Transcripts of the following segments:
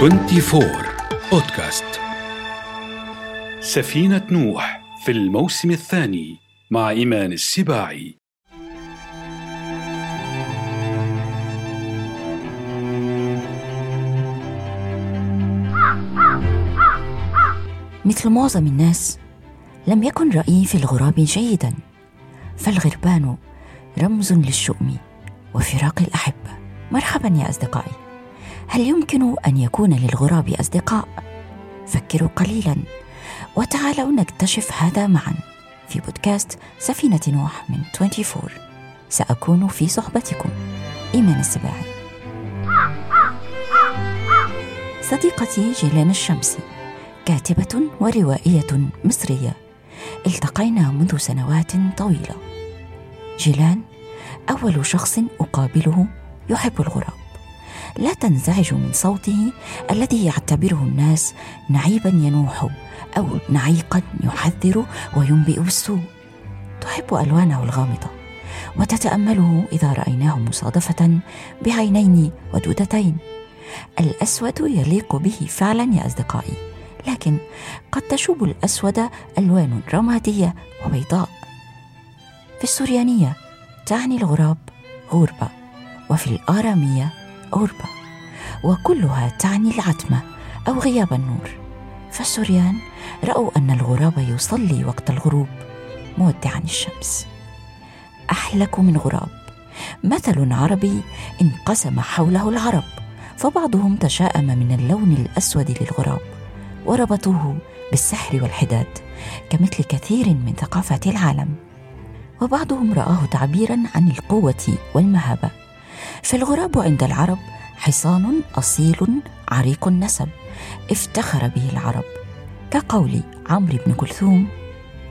24 بودكاست سفينة نوح في الموسم الثاني مع إيمان السباعي. مثل معظم الناس لم يكن رأيي في الغراب جيدا فالغربان رمز للشؤم وفراق الأحبة. مرحبا يا أصدقائي. هل يمكن أن يكون للغراب أصدقاء؟ فكروا قليلا وتعالوا نكتشف هذا معا في بودكاست سفينة نوح من 24 سأكون في صحبتكم. إيمان السباعي. صديقتي جيلان الشمسي كاتبة وروائية مصرية. التقينا منذ سنوات طويلة. جيلان أول شخص أقابله يحب الغراب. لا تنزعج من صوته الذي يعتبره الناس نعيبا ينوح أو نعيقا يحذر وينبئ بالسوء. تحب ألوانه الغامضة وتتأمله إذا رأيناه مصادفة بعينين ودودتين. الأسود يليق به فعلا يا أصدقائي لكن قد تشوب الأسود ألوان رماديه وبيضاء. في السريانيه تعني الغراب غربة وفي الآرامية أوربا وكلها تعني العتمة أو غياب النور. فالسوريان رأوا أن الغراب يصلي وقت الغروب مودعا الشمس. أحلك من غراب. مثل عربي انقسم حوله العرب فبعضهم تشاءم من اللون الأسود للغراب وربطوه بالسحر والحداد كمثل كثير من ثقافات العالم. وبعضهم رآه تعبيرا عن القوة والمهابة. فالغراب عند العرب حصان أصيل عريق النسب افتخر به العرب. كقول عمرو بن كلثوم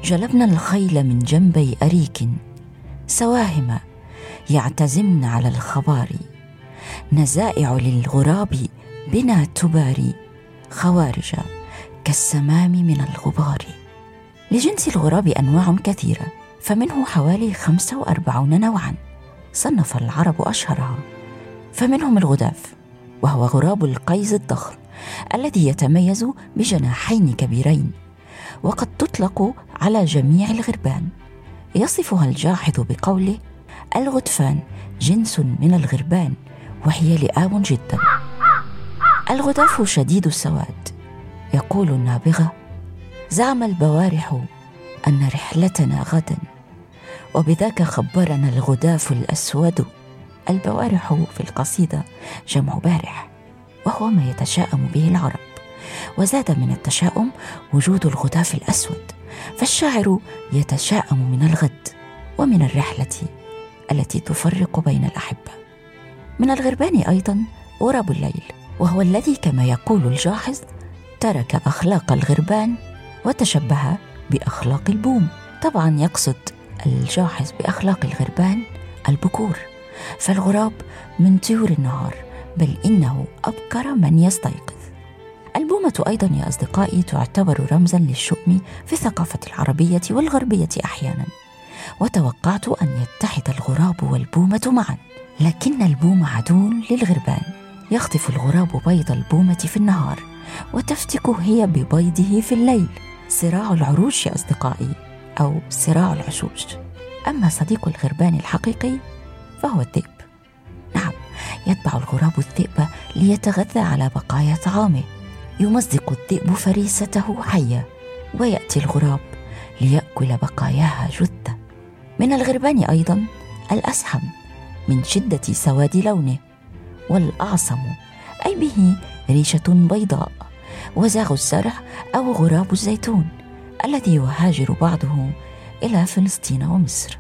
جلبنا الخيل من جنبي أريك سواهم يعتزمن على الخبار. نزائع للغراب بنا تباري خوارج كالسمام من الغبار. لجنس الغراب أنواع كثيرة فمنه حوالي 45 نوعا. صنف العرب أشهرها فمنهم الغداف وهو غراب القيز الضخم الذي يتميز بجناحين كبيرين وقد تطلق على جميع الغربان. يصفها الجاحظ بقوله الغدفان جنس من الغربان وهي لئام جدا. الغداف شديد السواد. يقول النابغة زعم البوارح أن رحلتنا غدا. وبذاك خبرنا الغداف الأسود البوارح في القصيدة جمع بارح وهو ما يتشاءم به العرب. وزاد من التشاؤم وجود الغداف الأسود فالشاعر يتشاءم من الغد ومن الرحلة التي تفرق بين الأحبة. من الغربان أيضا غراب الليل وهو الذي كما يقول الجاحظ ترك أخلاق الغربان وتشبه بأخلاق البوم. طبعا يقصد الجاحظ بأخلاق الغربان البكور فالغراب من طيور النهار بل إنه أبكر من يستيقظ. البومة أيضا يا أصدقائي تعتبر رمزا للشؤم في الثقافة العربية والغربية أحيانا. وتوقعت أن يتحد الغراب والبومة معا لكن البوم عدو للغربان. يخطف الغراب بيض البومة في النهار وتفتك هي ببيضه في الليل. صراع العروش يا أصدقائي. أو صراع العشوش. أما صديق الغربان الحقيقي فهو الذئب. نعم يتبع الغراب الذئب ليتغذى على بقايا طعامه. يمزق الذئب فريسته حية ويأتي الغراب ليأكل بقاياها جثة. من الغربان أيضا الأسحم من شدة سواد لونه والأعصم أي به ريشة بيضاء وزاغ الزرع أو غراب الزيتون. الذي يهاجر بعضه إلى فلسطين ومصر.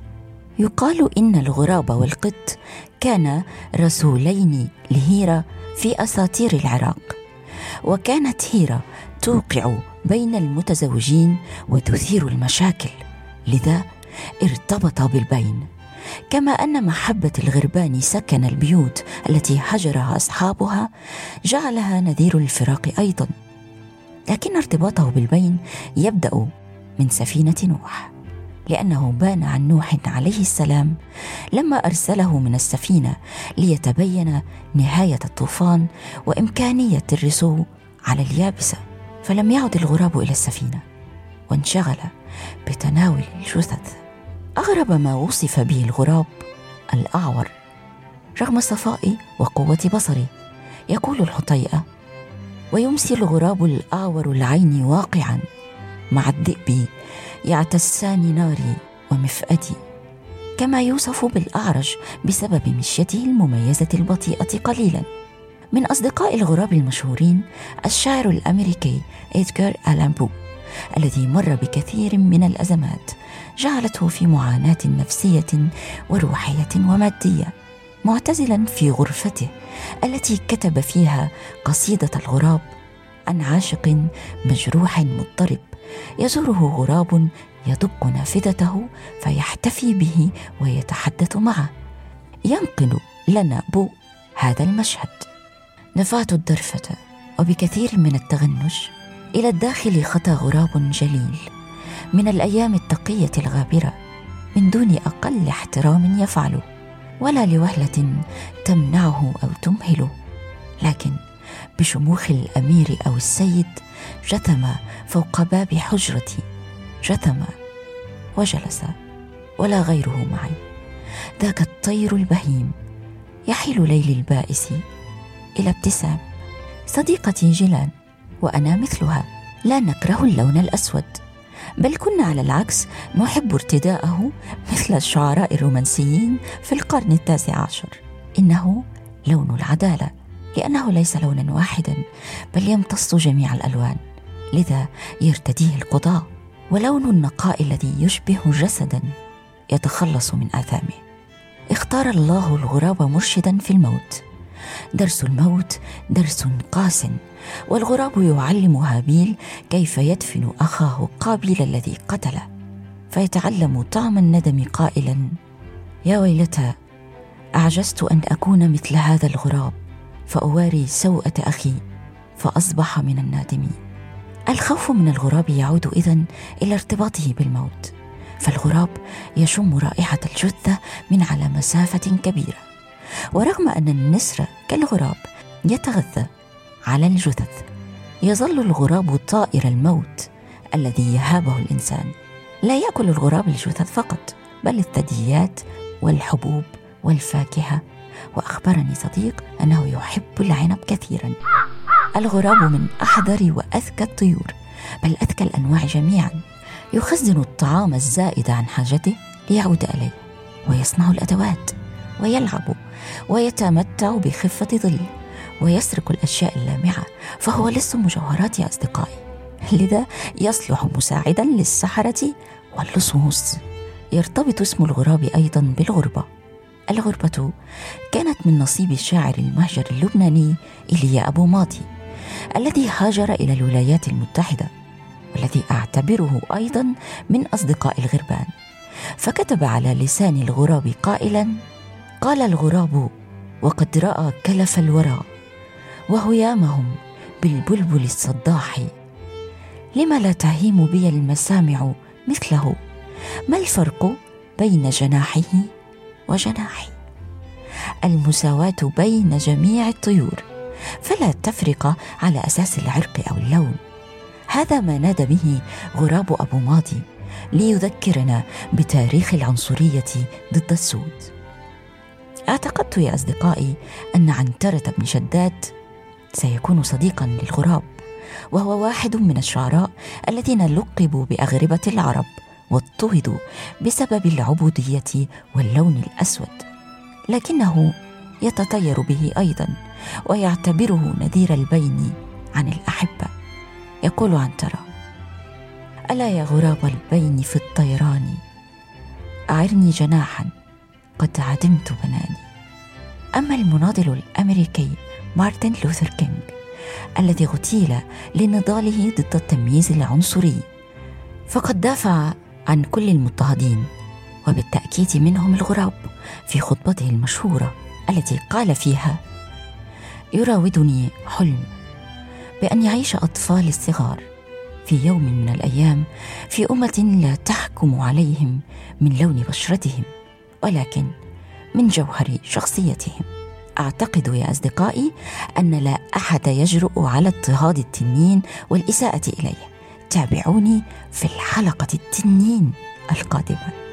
يقال إن الغراب والقط كانا رسولين لهيرة في أساطير العراق وكانت هيرة توقع بين المتزوجين وتثير المشاكل لذا ارتبط بالبين. كما أن محبة الغربان سكن البيوت التي هجرها أصحابها جعلها نذير الفراق أيضا. لكن ارتباطه بالبين يبدأ من سفينة نوح لأنه بان عن نوح عليه السلام لما أرسله من السفينة ليتبين نهاية الطوفان وإمكانية الرسو على اليابسة فلم يعد الغراب إلى السفينة وانشغل بتناول الجثث. أغرب ما وصف به الغراب الأعور رغم صفاء وقوة بصره يقول الحطيئة ويمسي الغراب الأعور العين واقعا. مع الذئب يعتسان ناري ومفأتي كما يوصف بالأعرج بسبب مشيته المميزة البطيئة قليلا. من أصدقاء الغراب المشهورين الشاعر الأمريكي إدغار ألان بو الذي مر بكثير من الأزمات جعلته في معاناة نفسية وروحية ومادية. معتزلا في غرفته التي كتب فيها قصيدة الغراب عن عاشق مجروح مضطرب. يزوره غراب يدق نافذته فيحتفي به ويتحدث معه. ينقل لنا بو هذا المشهد. نفعت الدرفة وبكثير من التغنج إلى الداخل خطى غراب جليل. من الأيام التقية الغابرة من دون أقل احترام يفعله. ولا لوهلة تمنعه أو تمهله. لكن بشموخ الأمير أو السيد جثم فوق باب حجرتي. جثم وجلس ولا غيره معي. ذاك الطير البهيم يحيل ليل البائس إلى ابتسام. صديقتي جيلان وأنا مثلها لا نكره اللون الأسود. بل كنا على العكس نحب ارتداءه مثل الشعراء الرومانسيين في القرن التاسع عشر. إنه لون العدالة لأنه ليس لونا واحدا بل يمتص جميع الألوان. لذا يرتديه القضاة ولون النقاء الذي يشبه جسدا يتخلص من آثامه. اختار الله الغراب مرشدا في الموت. درس الموت درس قاس والغراب يعلم هابيل كيف يدفن أخاه قابيل الذي قتله فيتعلم طعم الندم قائلا يا ويلتى أعجزت أن أكون مثل هذا الغراب فأواري سوءة أخي فأصبح من النادمين. الخوف من الغراب يعود إذن إلى ارتباطه بالموت فالغراب يشم رائحة الجثة من على مسافة كبيرة ورغم أن النسر كالغراب يتغذى على الجثث. يظل الغراب طائر الموت الذي يهابه الإنسان. لا يأكل الغراب الجثث فقط بل الثدييات والحبوب والفاكهة. وأخبرني صديق أنه يحب العنب كثيرا. الغراب من أحذر وأذكى الطيور بل أذكى الأنواع جميعا. يخزن الطعام الزائد عن حاجته ليعود إليه ويصنع الأدوات ويلعب ويتمتع بخفة ظل. ويسرق الأشياء اللامعة فهو لص مجوهرات يا أصدقائي. لذا يصلح مساعدا للسحرة واللصوص. يرتبط اسم الغراب أيضا بالغربة. الغربة كانت من نصيب الشاعر المهجر اللبناني إيليا أبو ماضي الذي هاجر إلى الولايات المتحدة والذي أعتبره أيضا من أصدقاء الغربان. فكتب على لسان الغراب قائلا قال الغراب وقد رأى كلف الورى وهيامهم بالبلبل الصداح. لم لا تهيم بي المسامع مثله؟ ما الفرق بين جناحه وجناحي؟ المساواة بين جميع الطيور فلا تفرق على أساس العرق أو اللون. هذا ما نادى به غراب أبو ماضي ليذكرنا بتاريخ العنصرية ضد السود. اعتقدت يا أصدقائي أن عنترة بن شداد سيكون صديقا للغراب وهو واحد من الشعراء الذين لقبوا بأغربة العرب واضطهدوا بسبب العبودية واللون الأسود. لكنه يتطير به أيضا ويعتبره نذير البين عن الأحبة. يقول عنترة ألا يا غراب البين في الطيران؟ أعرني جناحا قد عدمت بناني. أما المناضل الأمريكي مارتن لوثر كينج الذي اغتيل لنضاله ضد التمييز العنصري. فقد دافع عن كل المضطهدين وبالتأكيد منهم الغراب في خطبته المشهورة التي قال فيها يراودني حلم بأن يعيش أطفال الصغار في يوم من الأيام في أمة لا تحكم عليهم من لون بشرتهم ولكن من جوهر شخصيتهم. أعتقد يا أصدقائي أن لا أحد يجرؤ على اضطهاد التنين والإساءة إليه. تابعوني في الحلقة التنين القادمة.